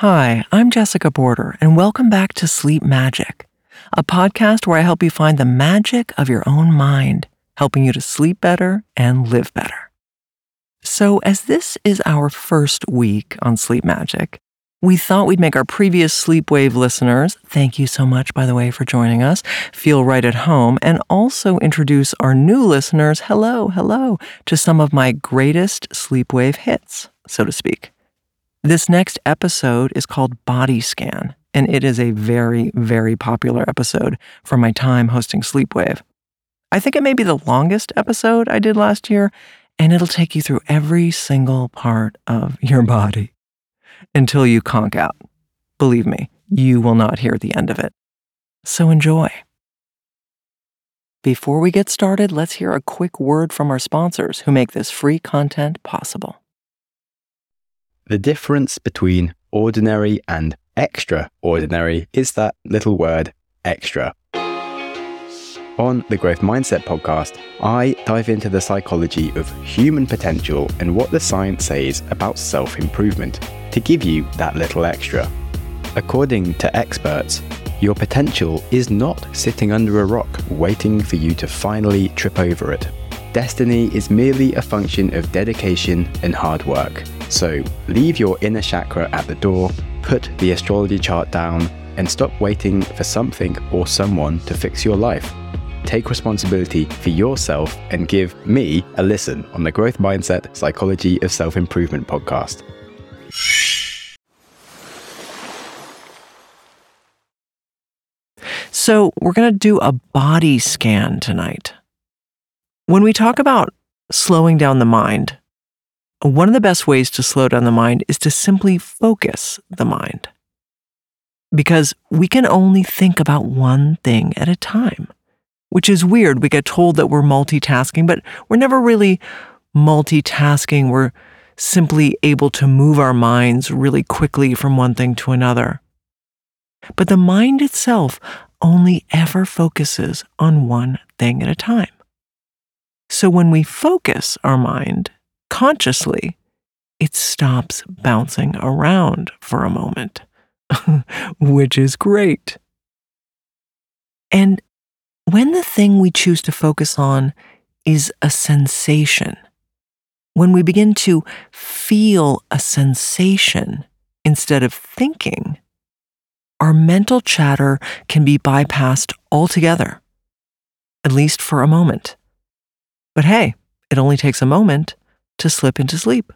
Hi, I'm Jessica Porter, and welcome back to Sleep Magic, a podcast where I help you find the magic of your own mind, helping you to sleep better and live better. So, as this is our first week on Sleep Magic, we thought we'd make our previous Sleepwave listeners, thank you so much, by the way, for joining us, feel right at home, and also introduce our new listeners, hello, hello, to some of my greatest Sleepwave hits, so to speak. This next episode is called Body Scan, and it is a very, very popular episode from my time hosting Sleepwave. I think it may be the longest episode I did last year, and it'll take you through every single part of your body until you conk out. Believe me, you will not hear the end of it. So enjoy. Before we get started, let's hear a quick word from our sponsors who make this free content possible. The difference between ordinary and extraordinary is that little word extra. On the Growth Mindset podcast, I dive into the psychology of human potential and what the science says about self improvement to give you that little extra. According to experts, your potential is not sitting under a rock waiting for you to finally trip over it. Destiny is merely a function of dedication and hard work. So leave your inner chakra at the door, put the astrology chart down, and stop waiting for something or someone to fix your life take responsibility for yourself and give me a listen on the Growth Mindset Psychology of Self Improvement podcast. So, we're going to do a body scan tonight. When we talk about slowing down the mind, one of the best ways to slow down the mind is to simply focus the mind. Because we can only think about one thing at a time which is weird. We get told that we're multitasking, but we're never really multitasking. We're simply able to move our minds really quickly from one thing to another. But the mind itself only ever focuses on one thing at a time. So when we focus our mind consciously, it stops bouncing around for a moment, which is great. And when the thing we choose to focus on is a sensation, when we begin to feel a sensation instead of thinking, our mental chatter can be bypassed altogether, at least for a moment. But hey, it only takes a moment to slip into sleep.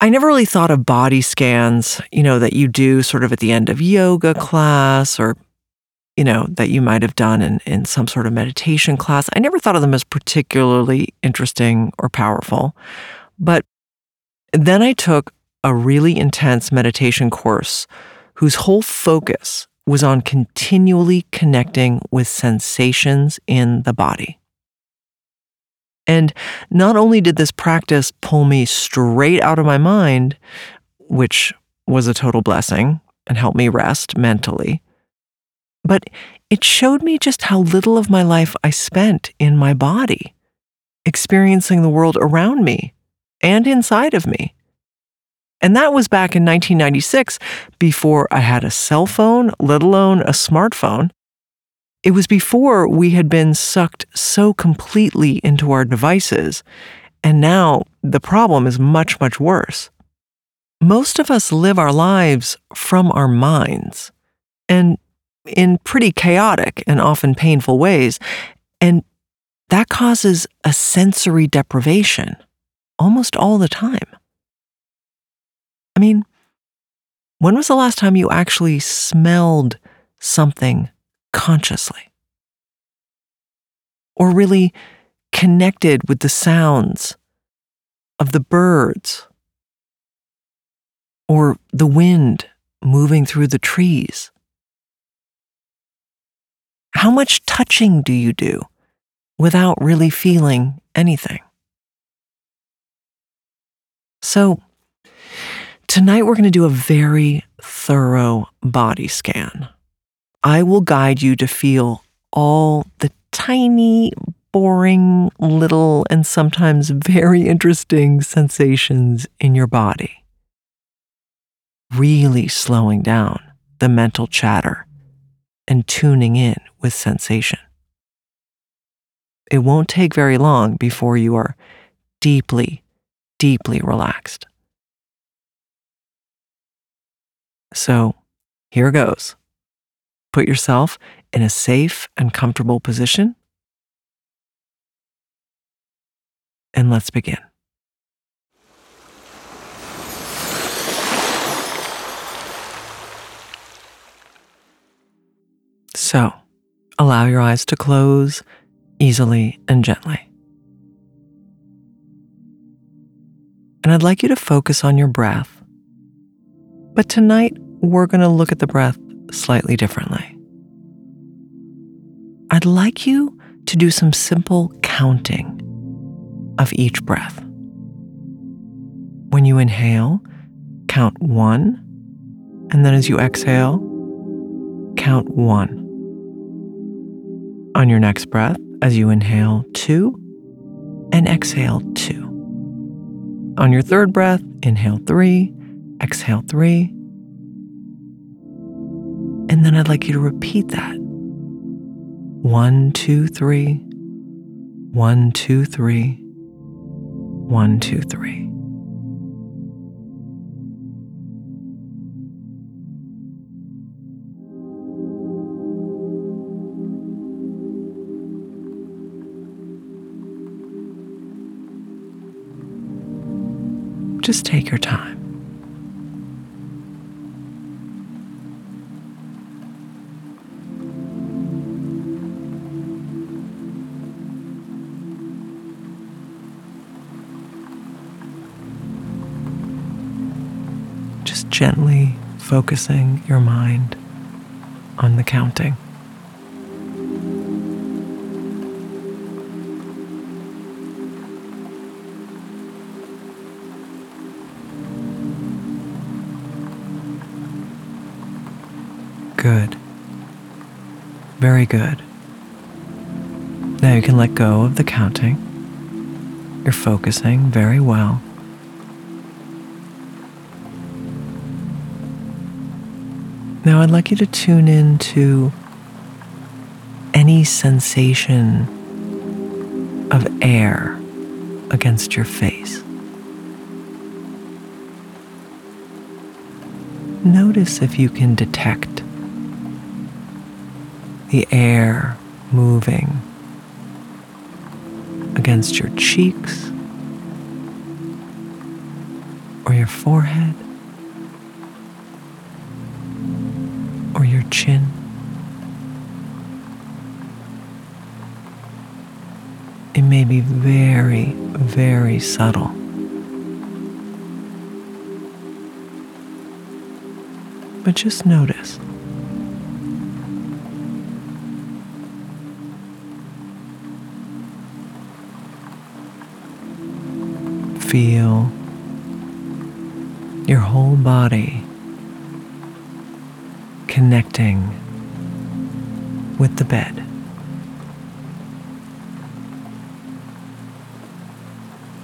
I never really thought of body scans, you know, that you do sort of at the end of yoga class or, you know, that you might have done in, in some sort of meditation class. I never thought of them as particularly interesting or powerful. But then I took a really intense meditation course whose whole focus was on continually connecting with sensations in the body. And not only did this practice pull me straight out of my mind, which was a total blessing and helped me rest mentally, but it showed me just how little of my life I spent in my body, experiencing the world around me and inside of me. And that was back in 1996 before I had a cell phone, let alone a smartphone. It was before we had been sucked so completely into our devices, and now the problem is much, much worse. Most of us live our lives from our minds, and in pretty chaotic and often painful ways, and that causes a sensory deprivation almost all the time. I mean, when was the last time you actually smelled something consciously. Or really connected with the sounds of the birds or the wind moving through the trees. How much touching do you do without really feeling anything? So, tonight we're going to do a very thorough body scan. I will guide you to feel all the tiny boring, little, and sometimes very interesting sensations in your body. Really slowing down the mental chatter and tuning in with sensation. It won't take very long before you are deeply, deeply relaxed. So here goes. Put yourself in a safe and comfortable position. And let's begin. So, allow your eyes to close easily and gently. And I'd like you to focus on your breath. But tonight, we're going to look at the breath slightly differently. I'd like you to do some simple counting of each breath. When you inhale, count one, and then as you exhale, count one. On your next breath, as you inhale two and exhale two. On your third breath, inhale three, exhale three. And then I'd like you to repeat that. One, two, three. One, two, three. One, two, three. Just take your time. Gently focusing your mind on the counting. Good. Very good. Now you can let go of the counting. You're focusing very well. Now I'd like you to tune in to any sensation of air against your face. Notice if you can detect the air moving against your cheeks or your forehead It may be very, very subtle. But just notice. feel your whole body connecting with the bed.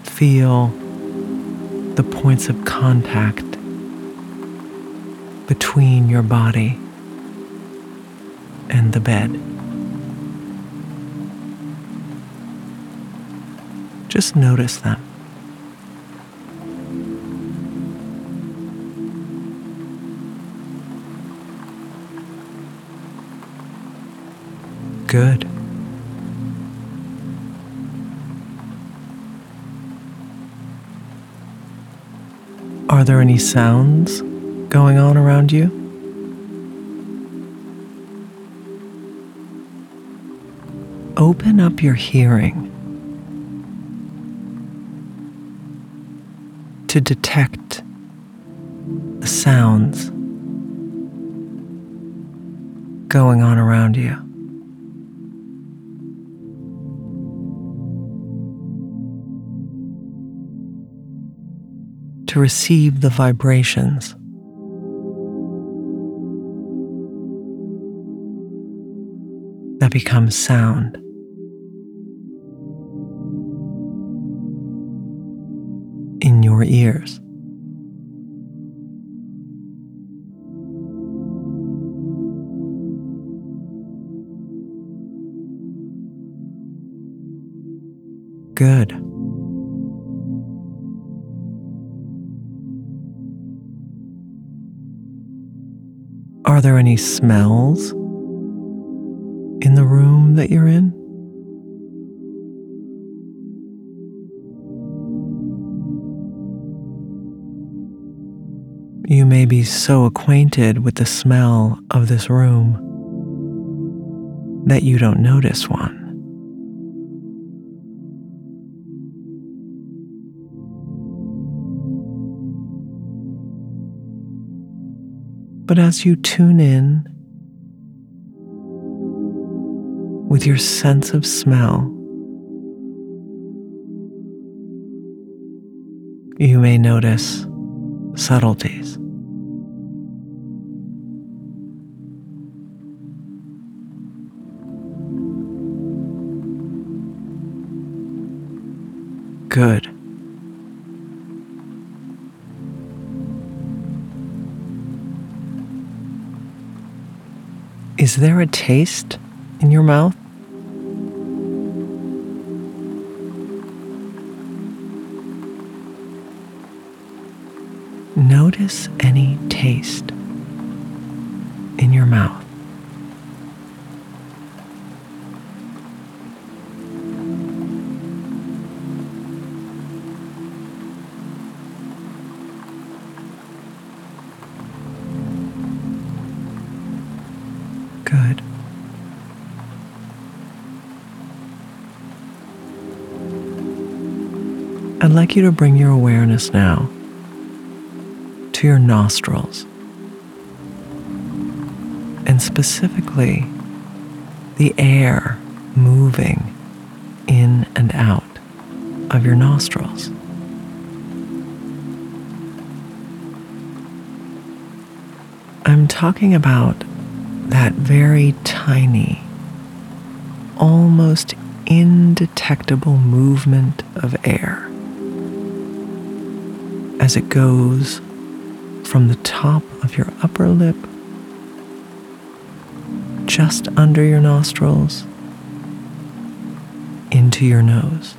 Feel the points of contact between your body and the bed. Just notice them. Good. Are there any sounds going on around you? Open up your hearing to detect the sounds going on around you. receive the vibrations. That becomes sound. In your ears. Good. There any smells in the room that you're in? You may be so acquainted with the smell of this room that you don't notice one. But as you tune in with your sense of smell, you may notice subtleties. Is there a taste in your mouth? I'd like you to bring your awareness now to your nostrils, and specifically the air moving in and out of your nostrils. I'm talking about that very tiny, almost indetectable movement of air as it goes from the top of your upper lip, just under your nostrils, into your nose.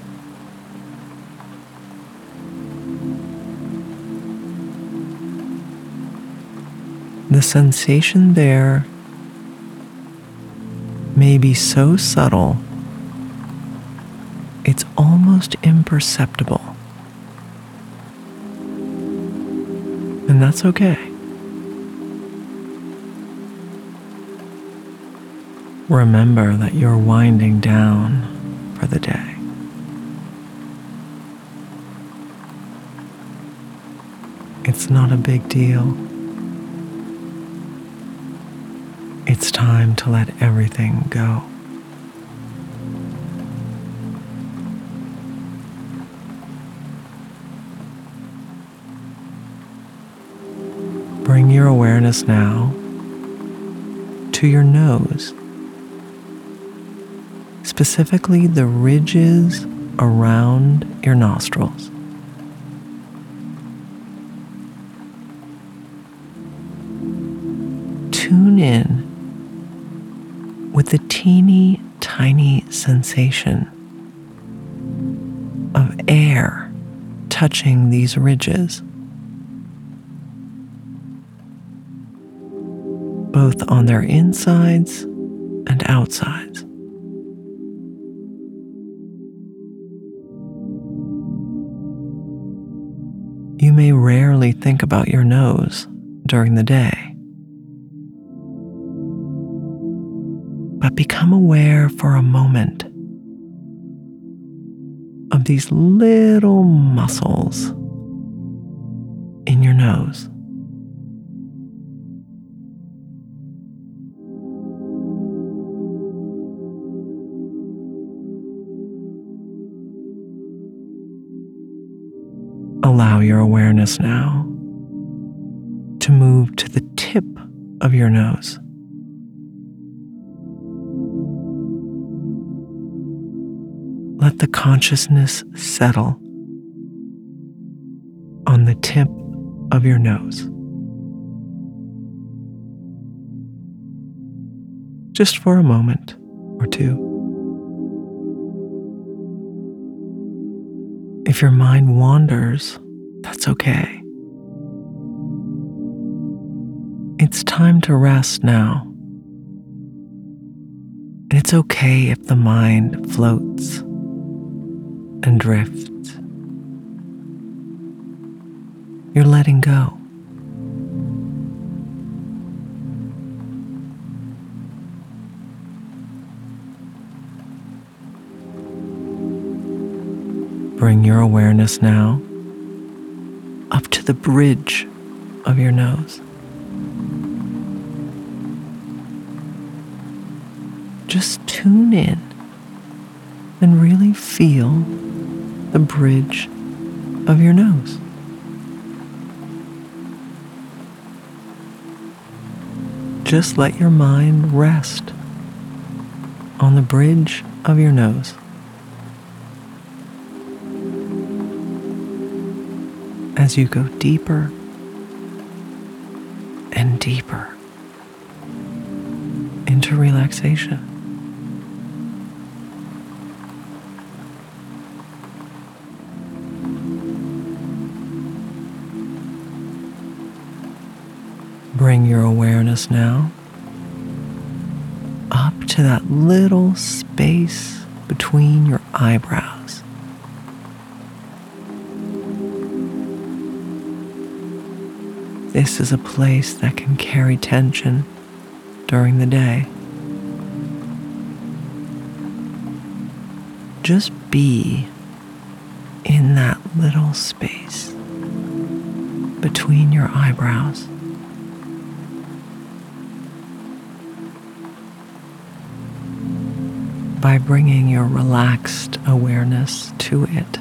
The sensation there may be so subtle, it's almost imperceptible. And that's okay. Remember that you're winding down for the day. It's not a big deal. It's time to let everything go. Awareness now to your nose, specifically the ridges around your nostrils. Tune in with the teeny tiny sensation of air touching these ridges. On their insides and outsides. You may rarely think about your nose during the day, but become aware for a moment of these little muscles in your nose. Allow your awareness now to move to the tip of your nose. Let the consciousness settle on the tip of your nose. Just for a moment or two. If your mind wanders, that's okay. It's time to rest now. And it's okay if the mind floats and drifts. You're letting go. Bring your awareness now the bridge of your nose. Just tune in and really feel the bridge of your nose. Just let your mind rest on the bridge of your nose. As you go deeper and deeper into relaxation. Bring your awareness now up to that little space between your eyebrows. This is a place that can carry tension during the day. Just be in that little space between your eyebrows. By bringing your relaxed awareness to it,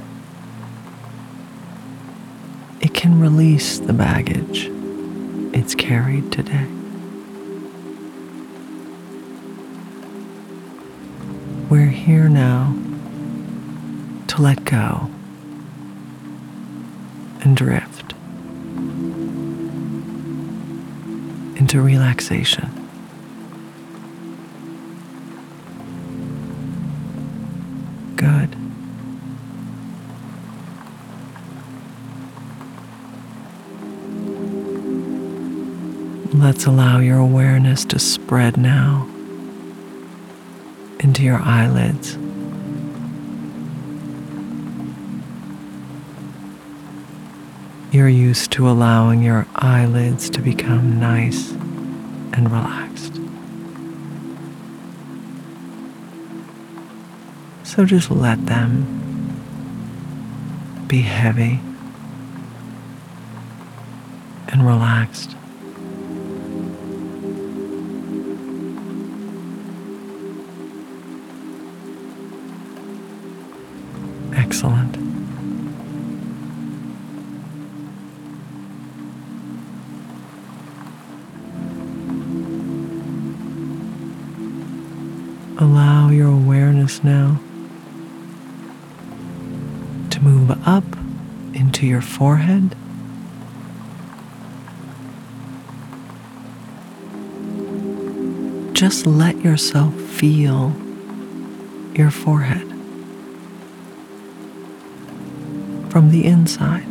it can release the baggage it's carried today. We're here now to let go and drift into relaxation. Let's allow your awareness to spread now into your eyelids. You're used to allowing your eyelids to become nice and relaxed. So just let them be heavy and relaxed. Forehead. Just let yourself feel your forehead from the inside.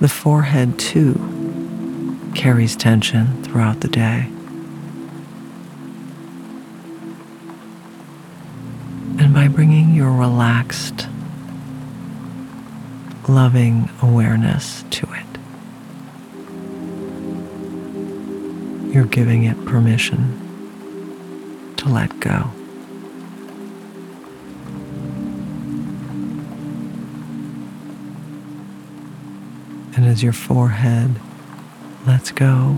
The forehead, too, carries tension throughout the day. Bringing your relaxed, loving awareness to it, you're giving it permission to let go. And as your forehead lets go,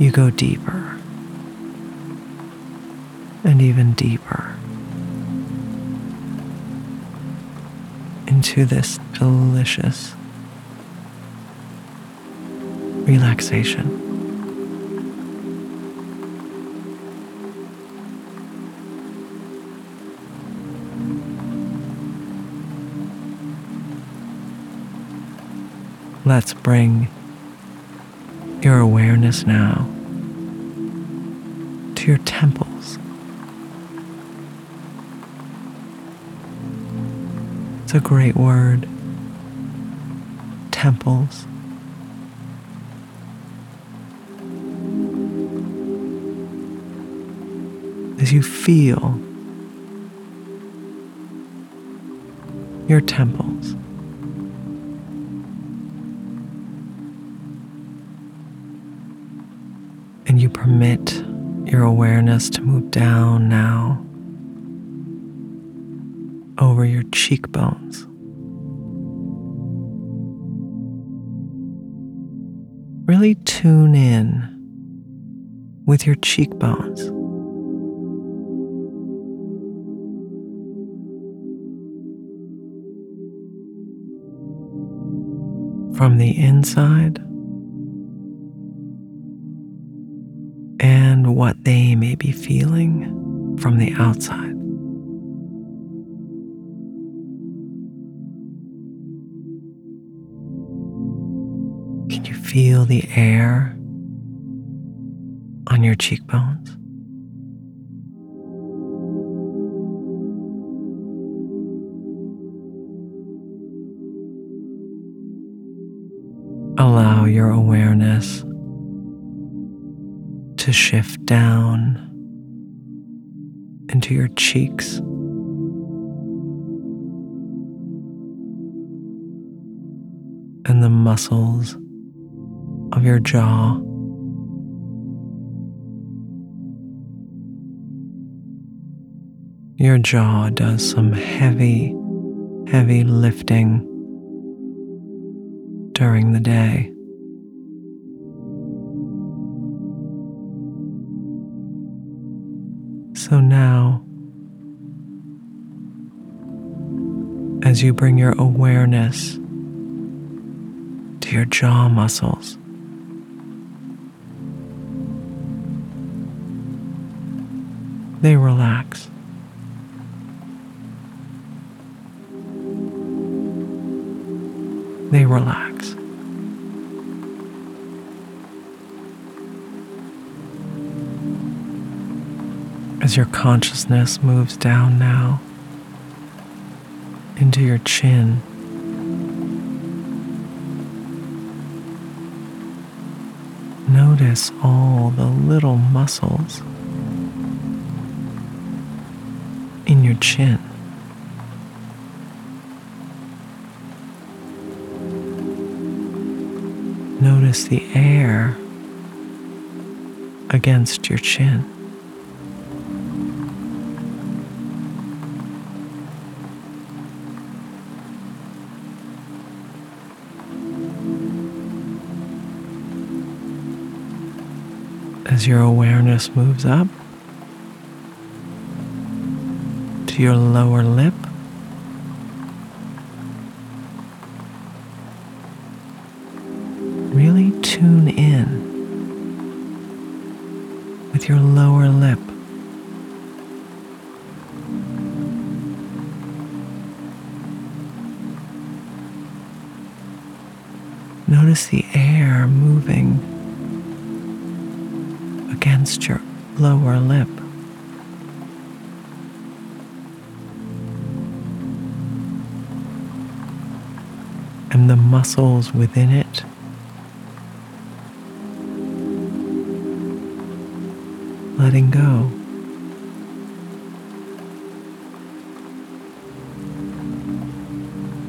you go deeper and even deeper into this delicious relaxation. Let's bring your awareness now to your temple. A great word. Temples. As you feel your temples. And you permit your awareness to move down now over your cheekbones. Really tune in with your cheekbones. From the inside and what they may be feeling from the outside. Feel the air on your cheekbones? Allow your awareness to shift down into your cheeks. And the muscles of your jaw. Your jaw does some heavy, heavy lifting during the day. So now, as you bring your awareness to your jaw muscles, they relax. They relax. As your consciousness moves down now into your chin. Notice all the little muscles your chin. Notice the air against your chin. As your awareness moves up your lower lip, And the muscles within it letting go.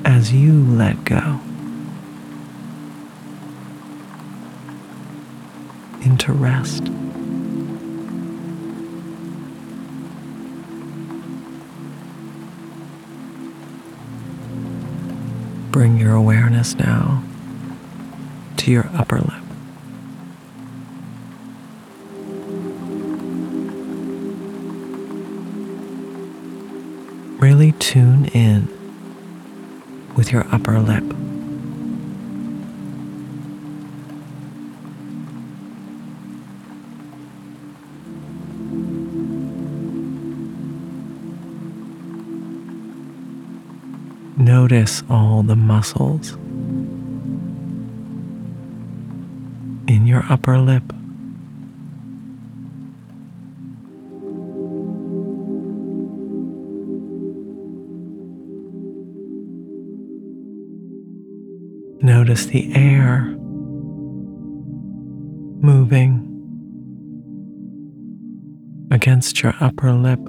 As you let go into rest. Bring your awareness now to your upper lip. Really tune in with your upper lip. Notice all the muscles in your upper lip. Notice the air moving against your upper lip.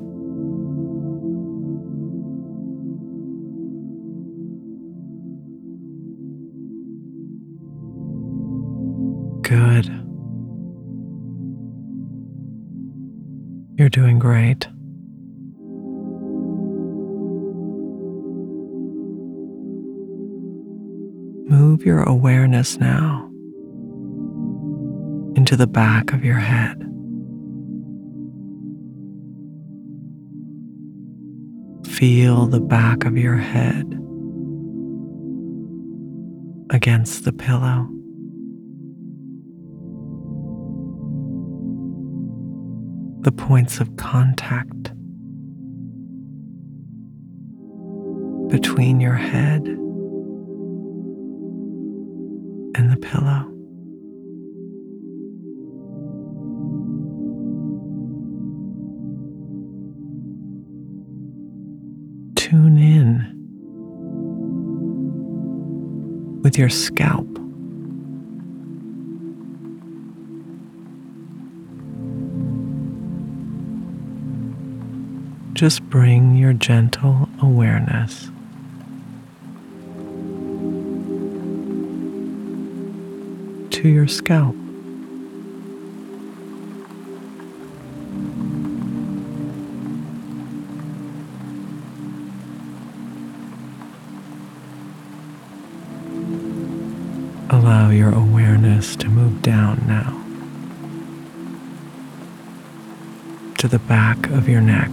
Awareness now into the back of your head. Feel the back of your head against the pillow. The points of contact between your head Tune in with your scalp. Just bring your gentle awareness to your scalp. The back of your neck.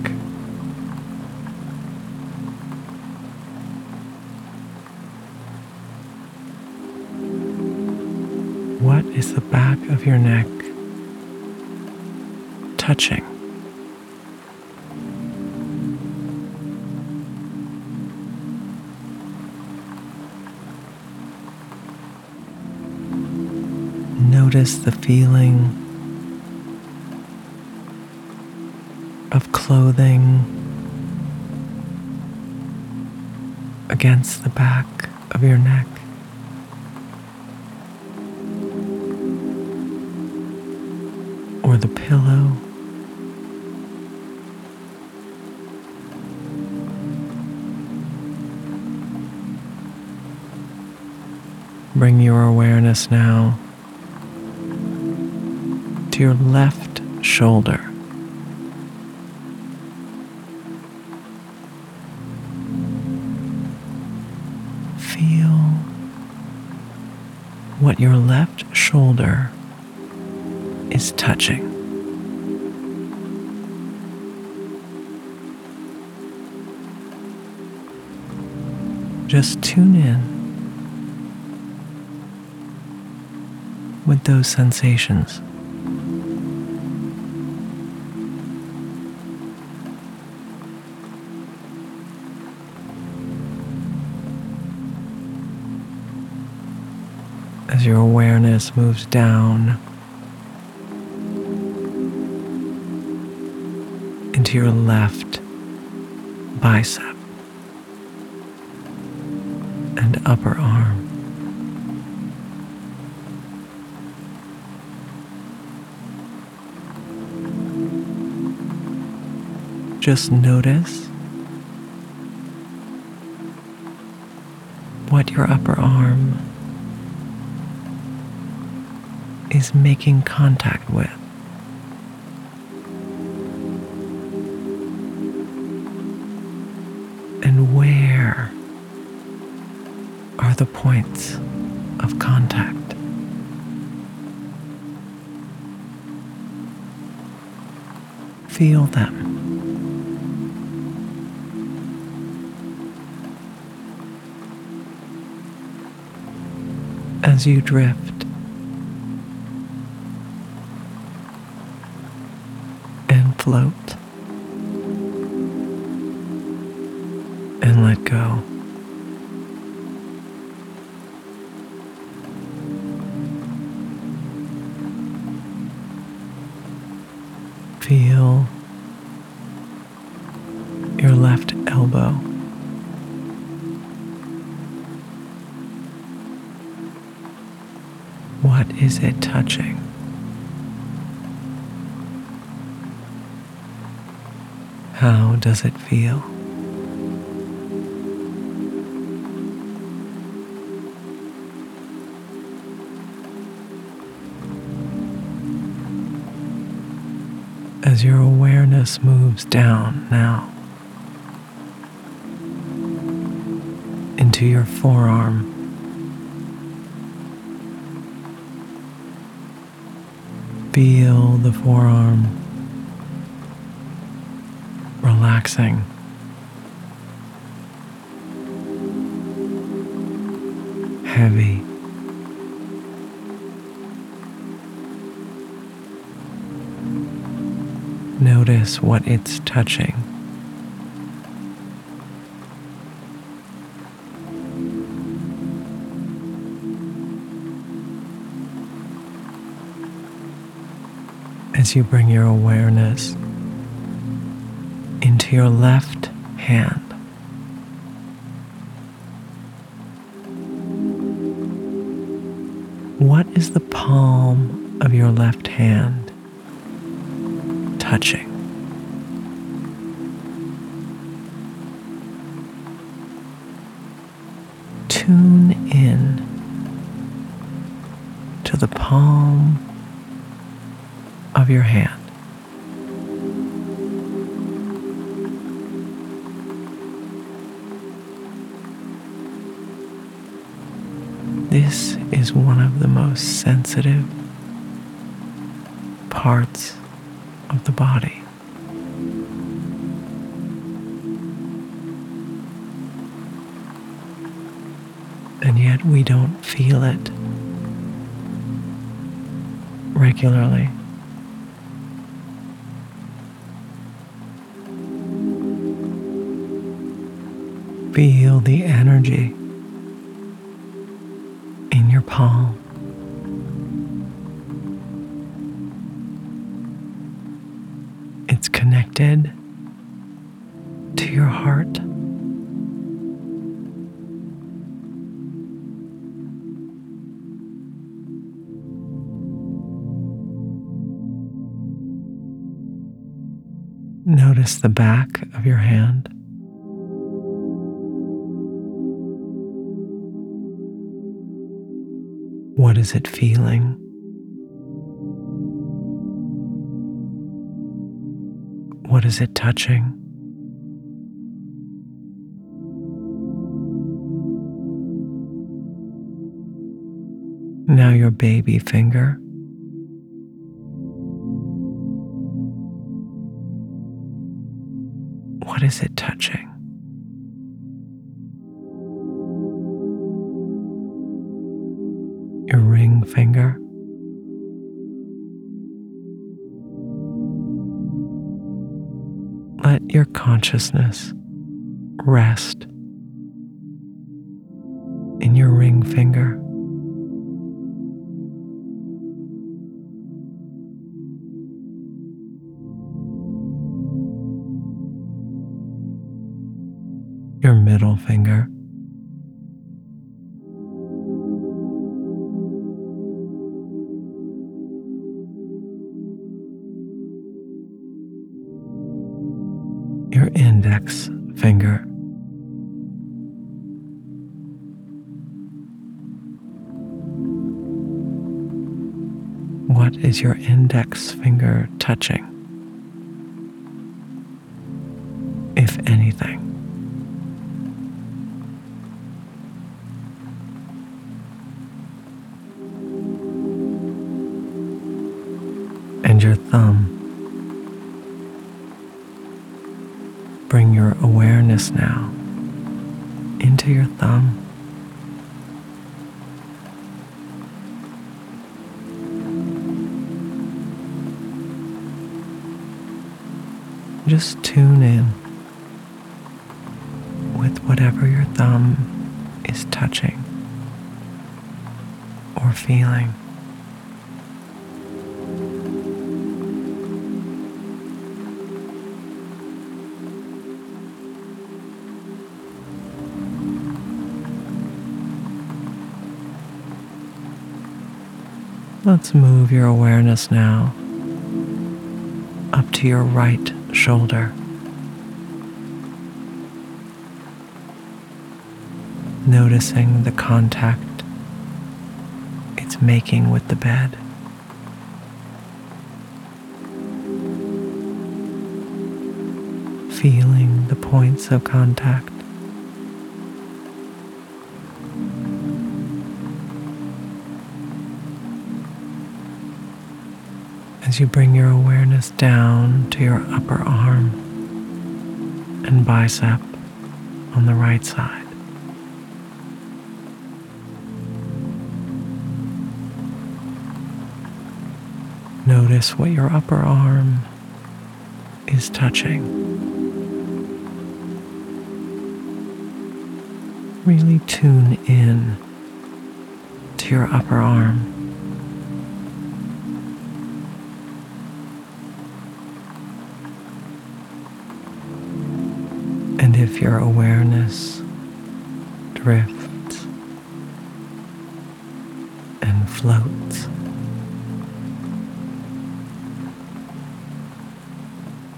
What is the back of your neck touching? Notice the feeling clothing against the back of your neck. Or the pillow. Bring your awareness now to your left shoulder. What your left shoulder is touching. Just tune in with those sensations. Awareness moves down into your left bicep and upper arm. Just notice what your upper arm is making contact with. And where are the points of contact? Feel them. As you drift moves down now into your forearm. Feel the forearm relaxing. Heavy. Notice what it's touching. As you bring your awareness into your left hand. What is the palm of your left hand touching? The palm of your hand. This is one of the most sensitive parts of the body. And yet we don't feel it regularly. Feel the energy in your palm. The back of your hand. What is it feeling? What is it touching? Now your baby finger. Let your consciousness rest in your ring finger. Is your index finger touching? just tune in with whatever your thumb is touching or feeling. Let's move your awareness now up to your right shoulder. Noticing the contact it's making with the bed. Feeling the points of contact. As you bring your awareness down to your upper arm and bicep on the right side. Notice what your upper arm is touching. Really tune in to your upper arm. Your awareness drifts and floats,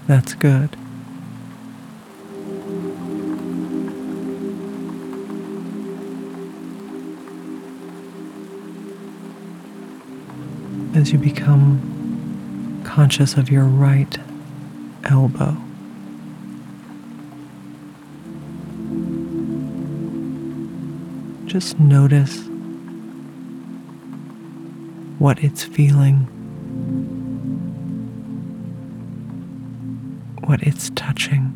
that's good. As you become conscious of your right elbow. Just notice what it's feeling, what it's touching.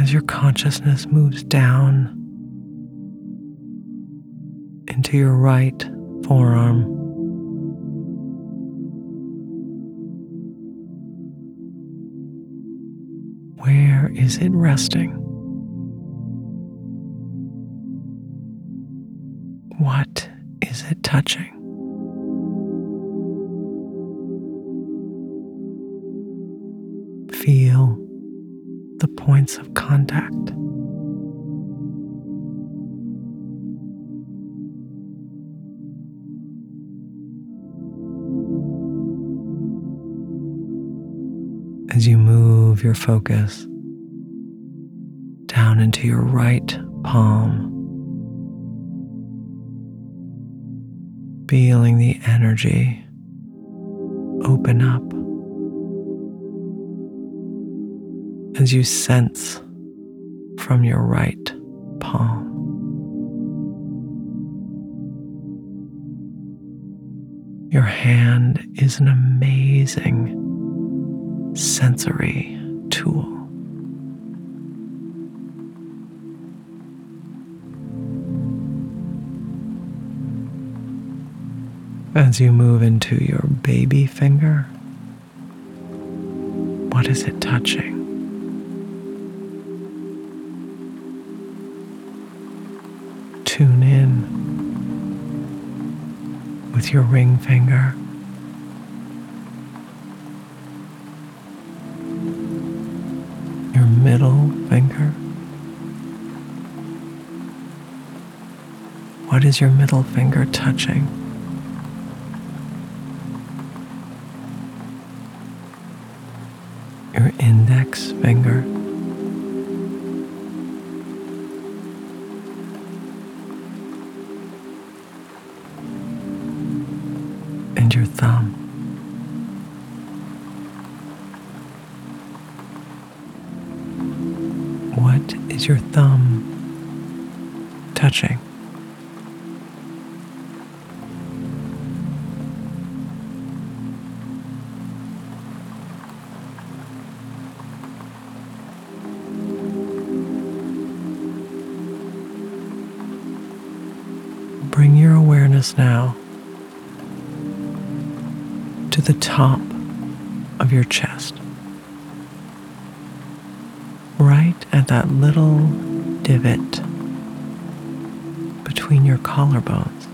As your consciousness moves down into your right forearm. Where is it resting? What is it touching? Feel the points of contact. Your focus down into your right palm, feeling the energy open up as you sense from your right palm. Your hand is an amazing sensory tool. As you move into your baby finger, what is it touching? Tune in with your ring finger. Middle finger? What is your middle finger touching? your chest. Right at that little divot between your collarbones.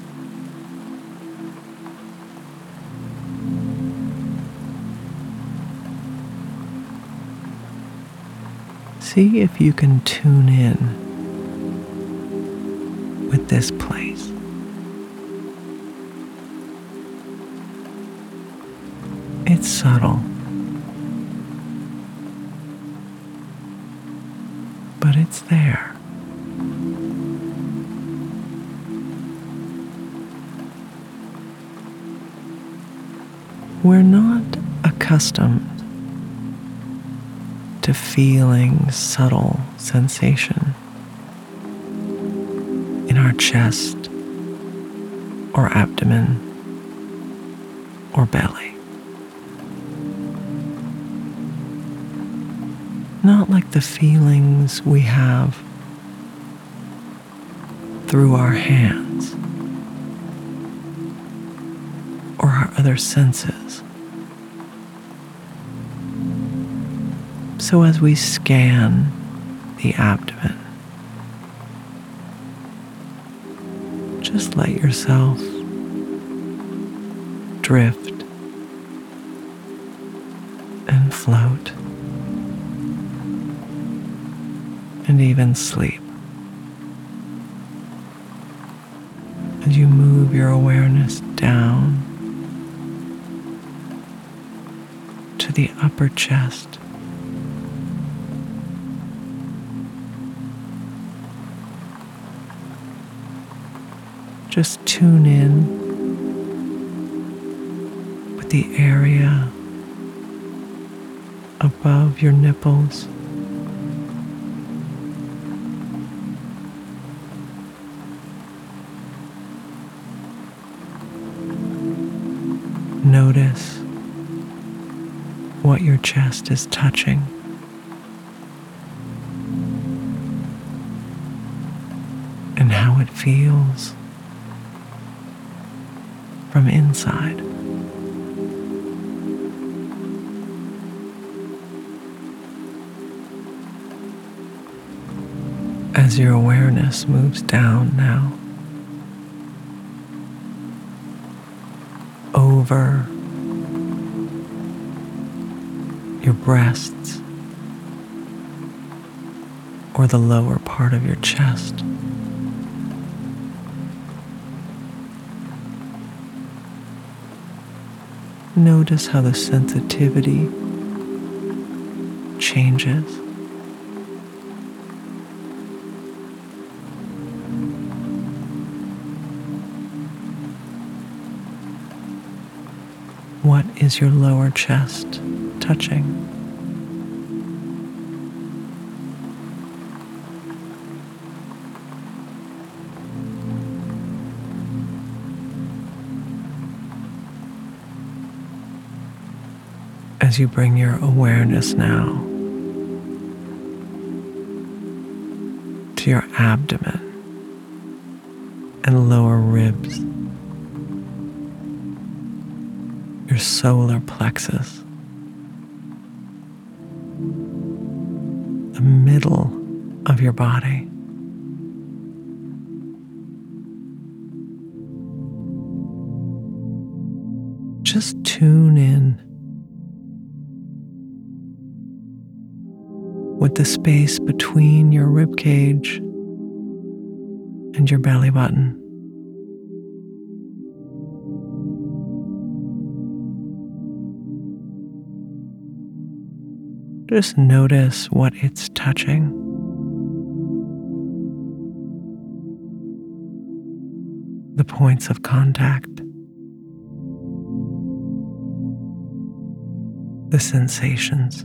See if you can tune in with this place. It's subtle. Accustomed to feeling subtle sensation in our chest or abdomen or belly. Not like the feelings we have through our hands or our other senses. So, as we scan the abdomen, just let yourself drift and float and even sleep. As you move your awareness down to the upper chest. Just tune in with the area above your nipples. Notice what your chest is touching. And how it feels from inside. As your awareness moves down now, over your breasts or the lower part of your chest. Notice how the sensitivity changes. What is your lower chest touching? As you bring your awareness now to your abdomen and lower ribs, your solar plexus, the middle of your body. The space between your rib cage and your belly button. Just notice what it's touching. The points of contact. The sensations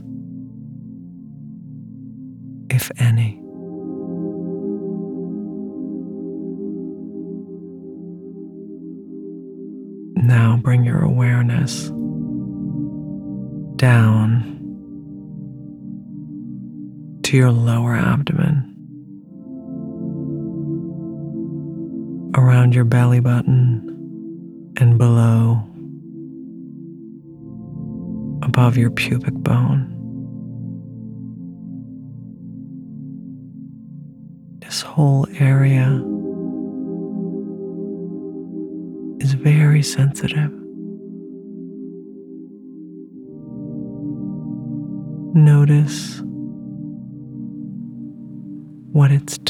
your lower abdomen, around your belly button and below, above your pubic bone. This whole area is very sensitive. Notice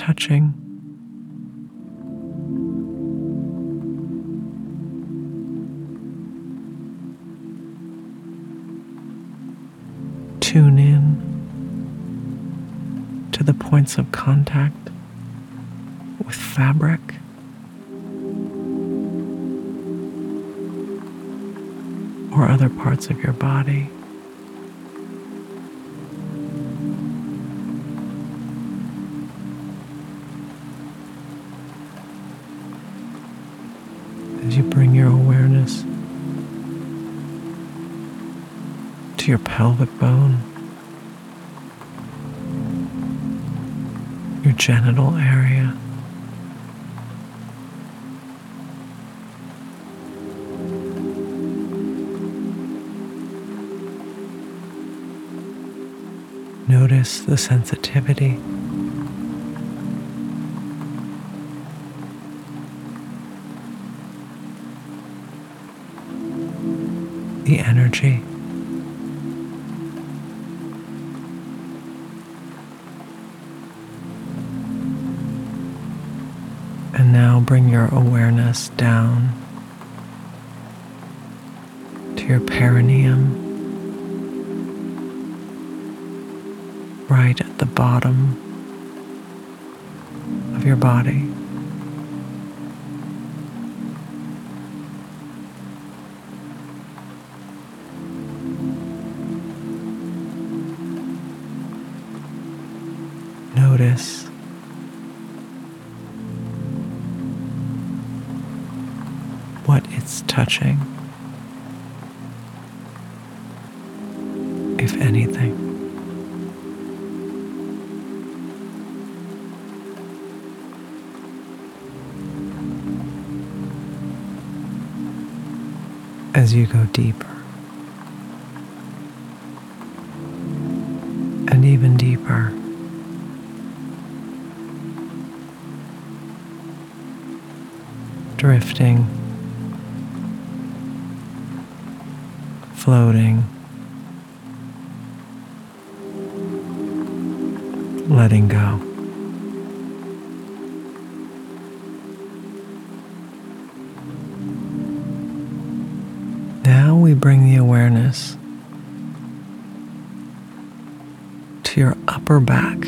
touching. Tune in to the points of contact with fabric. Or other parts of your body. Pelvic bone, your genital area. Notice the sensitivity. The energy. Bring your awareness down to your perineum, right at the bottom of your body. Notice touching, if anything. As you go deeper upper back.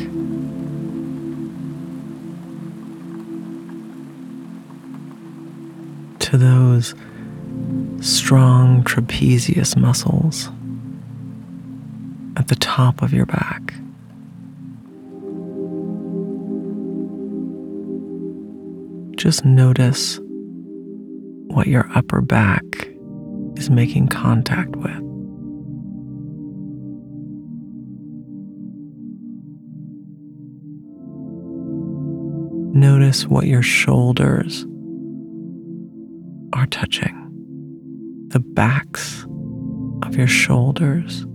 To those strong trapezius muscles at the top of your back. Just notice what your upper back is making contact with. Notice what your shoulders are touching the backs of your shoulders.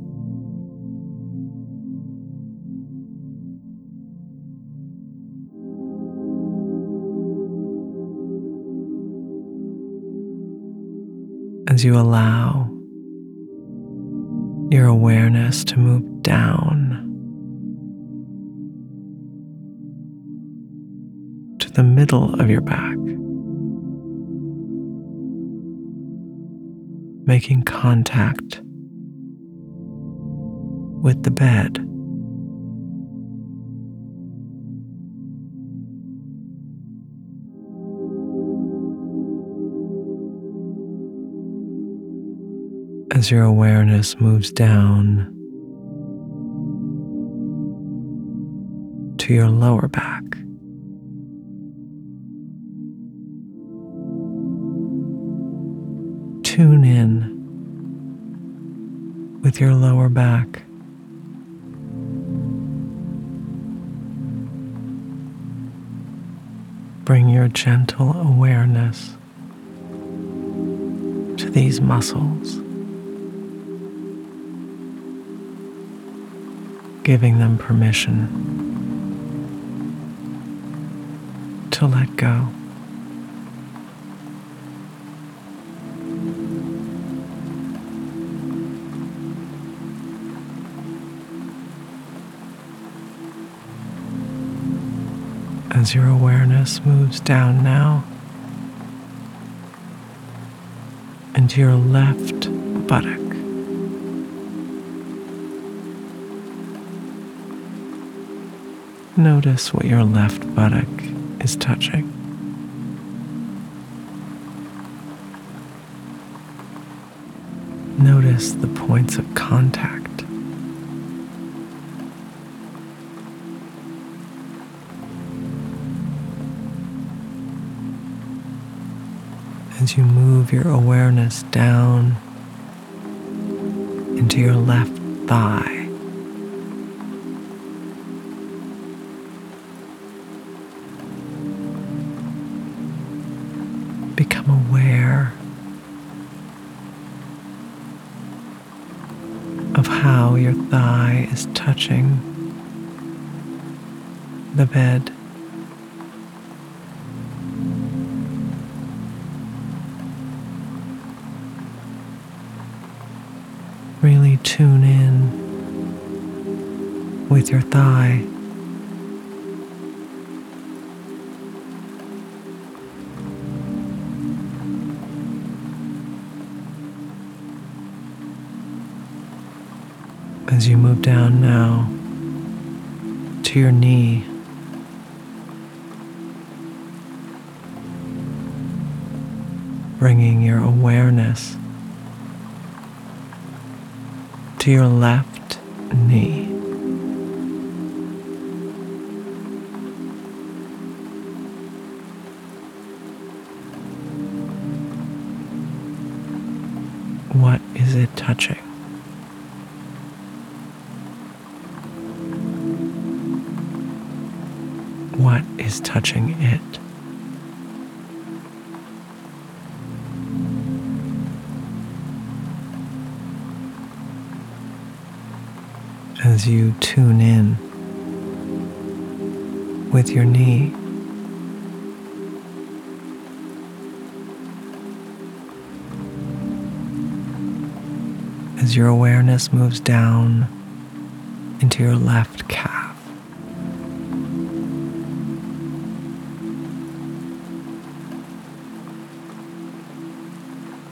As you allow your awareness to move down the middle of your back. making contact with the bed. As your awareness moves down to your lower back. Tune in with your lower back. Bring your gentle awareness to these muscles, giving them permission to let go. As your awareness moves down now into your left buttock. Notice what your left buttock is touching. Notice the points of contact. As you move your awareness down into your left thigh. Become aware of how your thigh is touching the bed. Your thigh. as you move down now to your knee. Bringing your awareness to your left knee. Touching? What is touching it? As you tune in with your knee, as your awareness moves down into your left calf.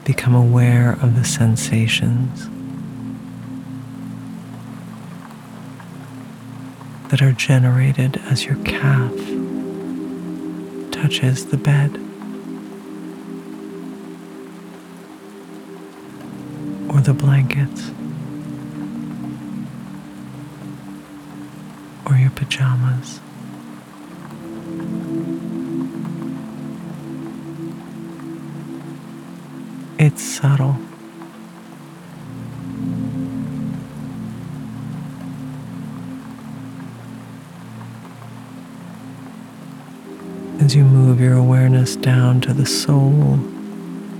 Become aware of the sensations that are generated as your calf touches the bed. The blankets, or your pajamas. It's subtle. As you move your awareness down to the sole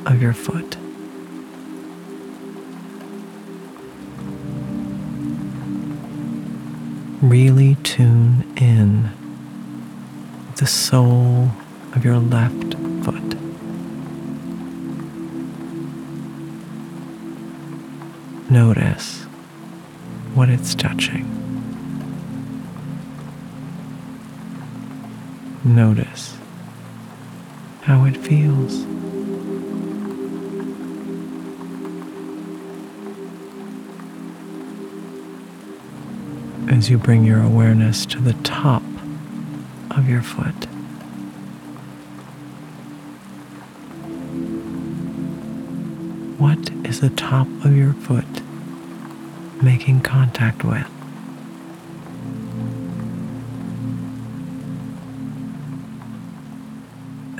of your foot. Really tune in the sole of your left foot. Notice what it's touching. Notice As you bring your awareness to the top of your foot. What is the top of your foot making contact with?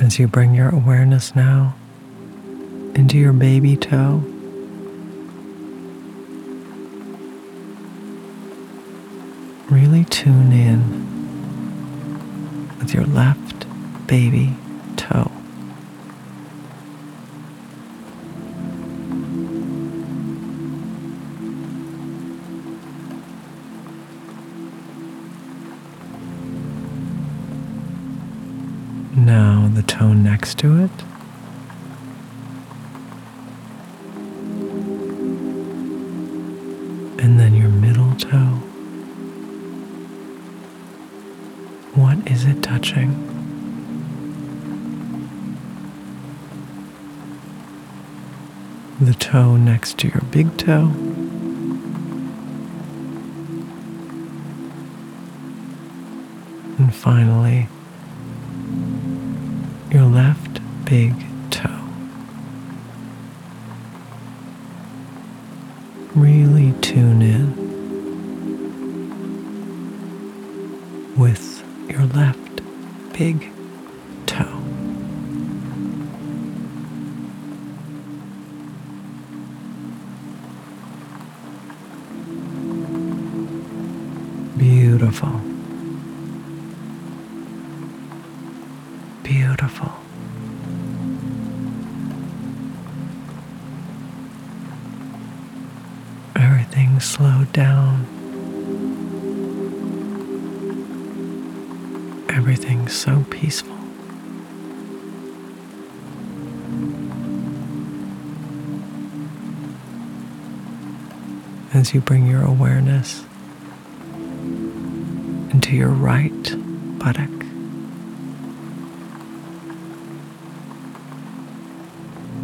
As you bring your awareness now into your baby toe, your left baby The toe next to your big toe. And finally, your left big You bring your awareness into your right buttock.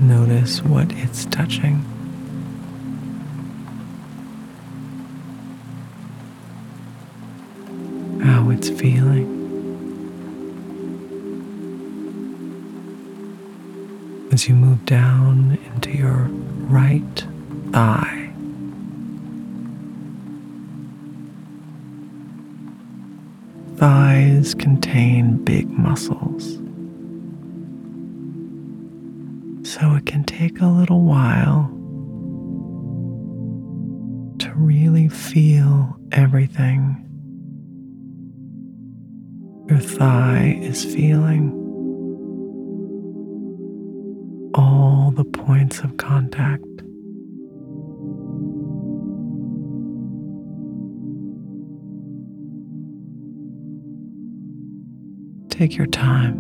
Notice what it's touching. How it's feeling. As you move down Take your time.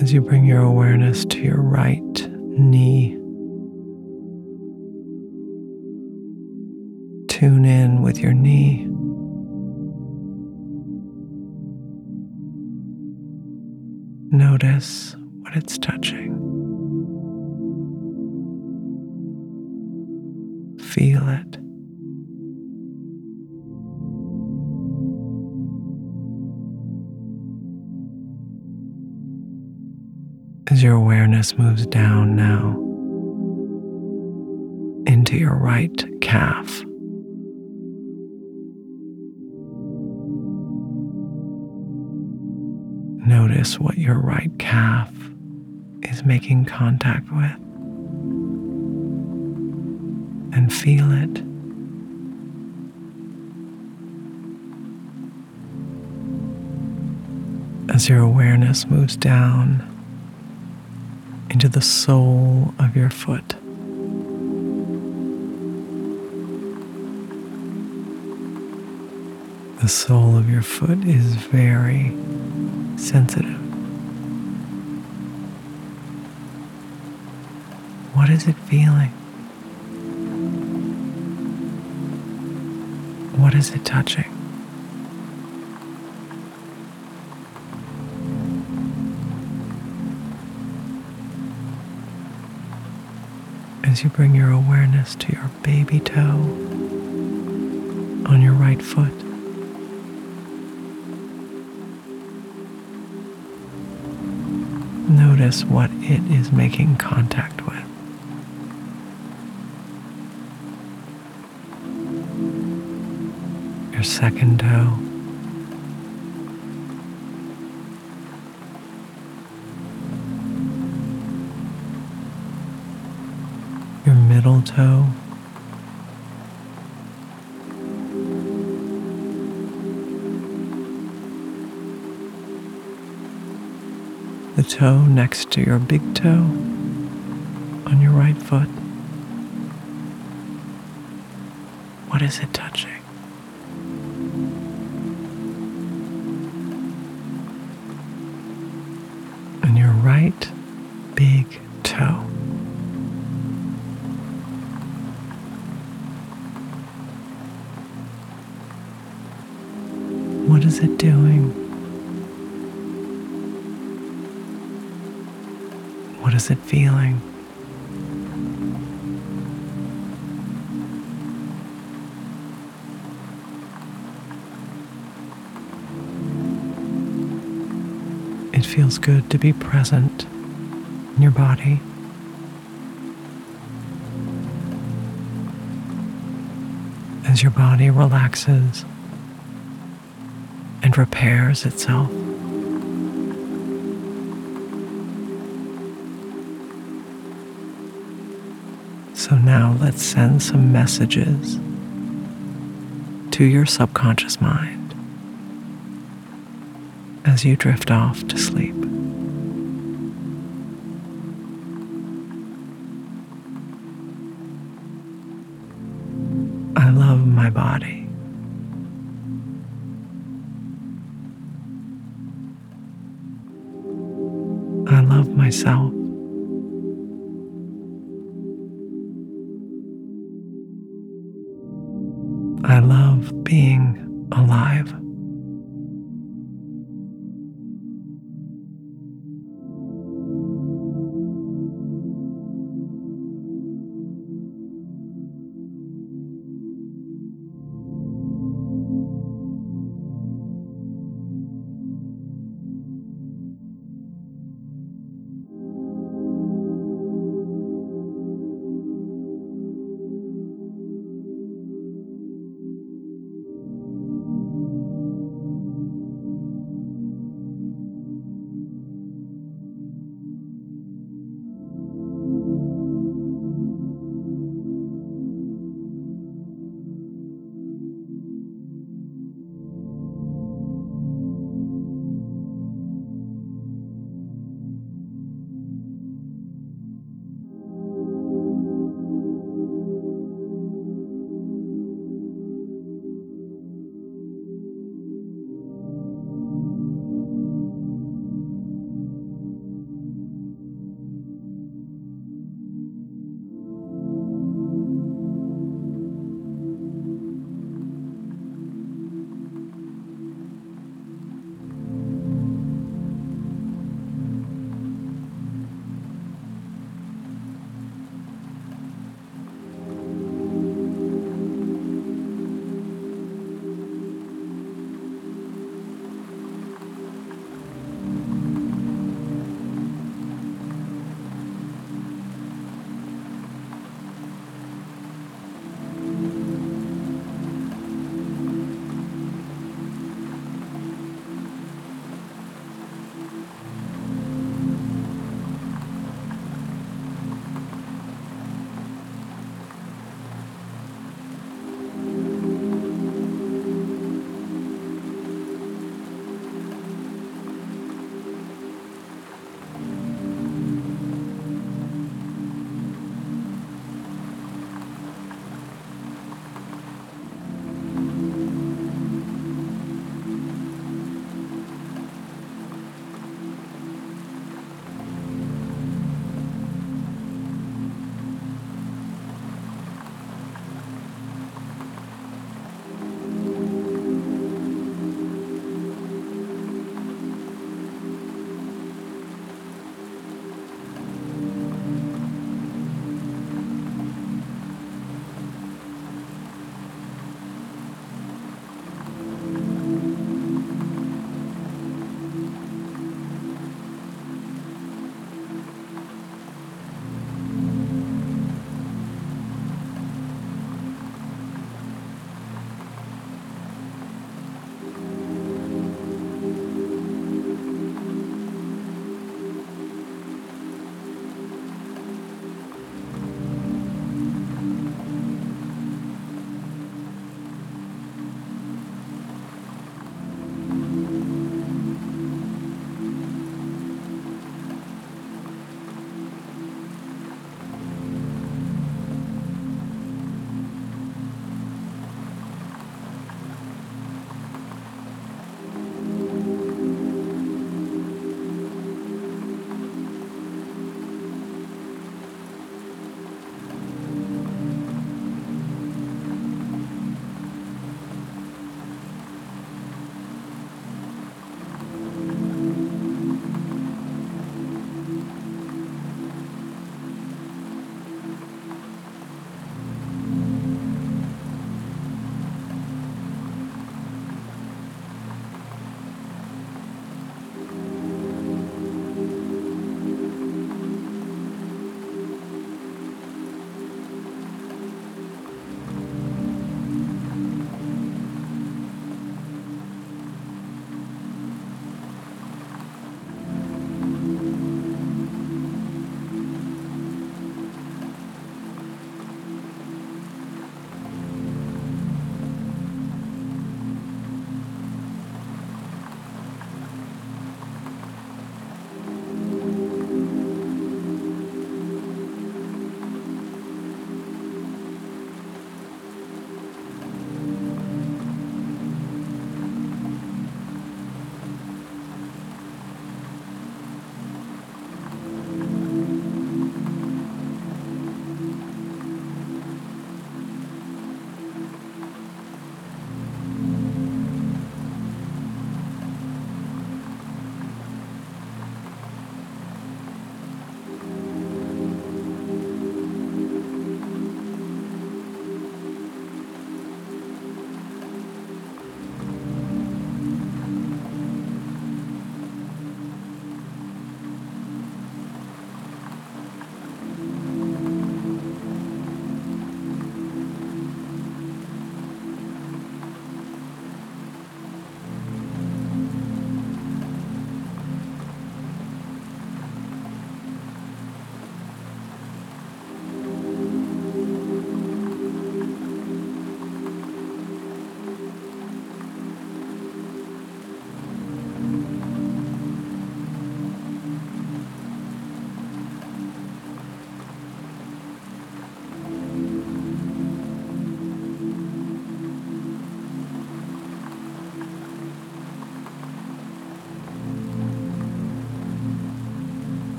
As you bring your awareness to your right knee, tune in with your knee. Notice what it's touching. Feel it. As your awareness moves down now into your right calf. Notice what your right calf is making contact with and feel it. As your awareness moves down into the sole of your foot. The sole of your foot is very sensitive. What is it feeling? What is it touching? As you bring your awareness to your baby toe on your right foot. Notice what it is making contact with. Your second toe. Your middle toe. toe next to your big toe on your right foot. What is it touching? And your right big toe. What is it doing? What is it feeling? It feels good to be present in your body. As your body relaxes and repairs itself. So now let's send some messages to your subconscious mind as you drift off to sleep.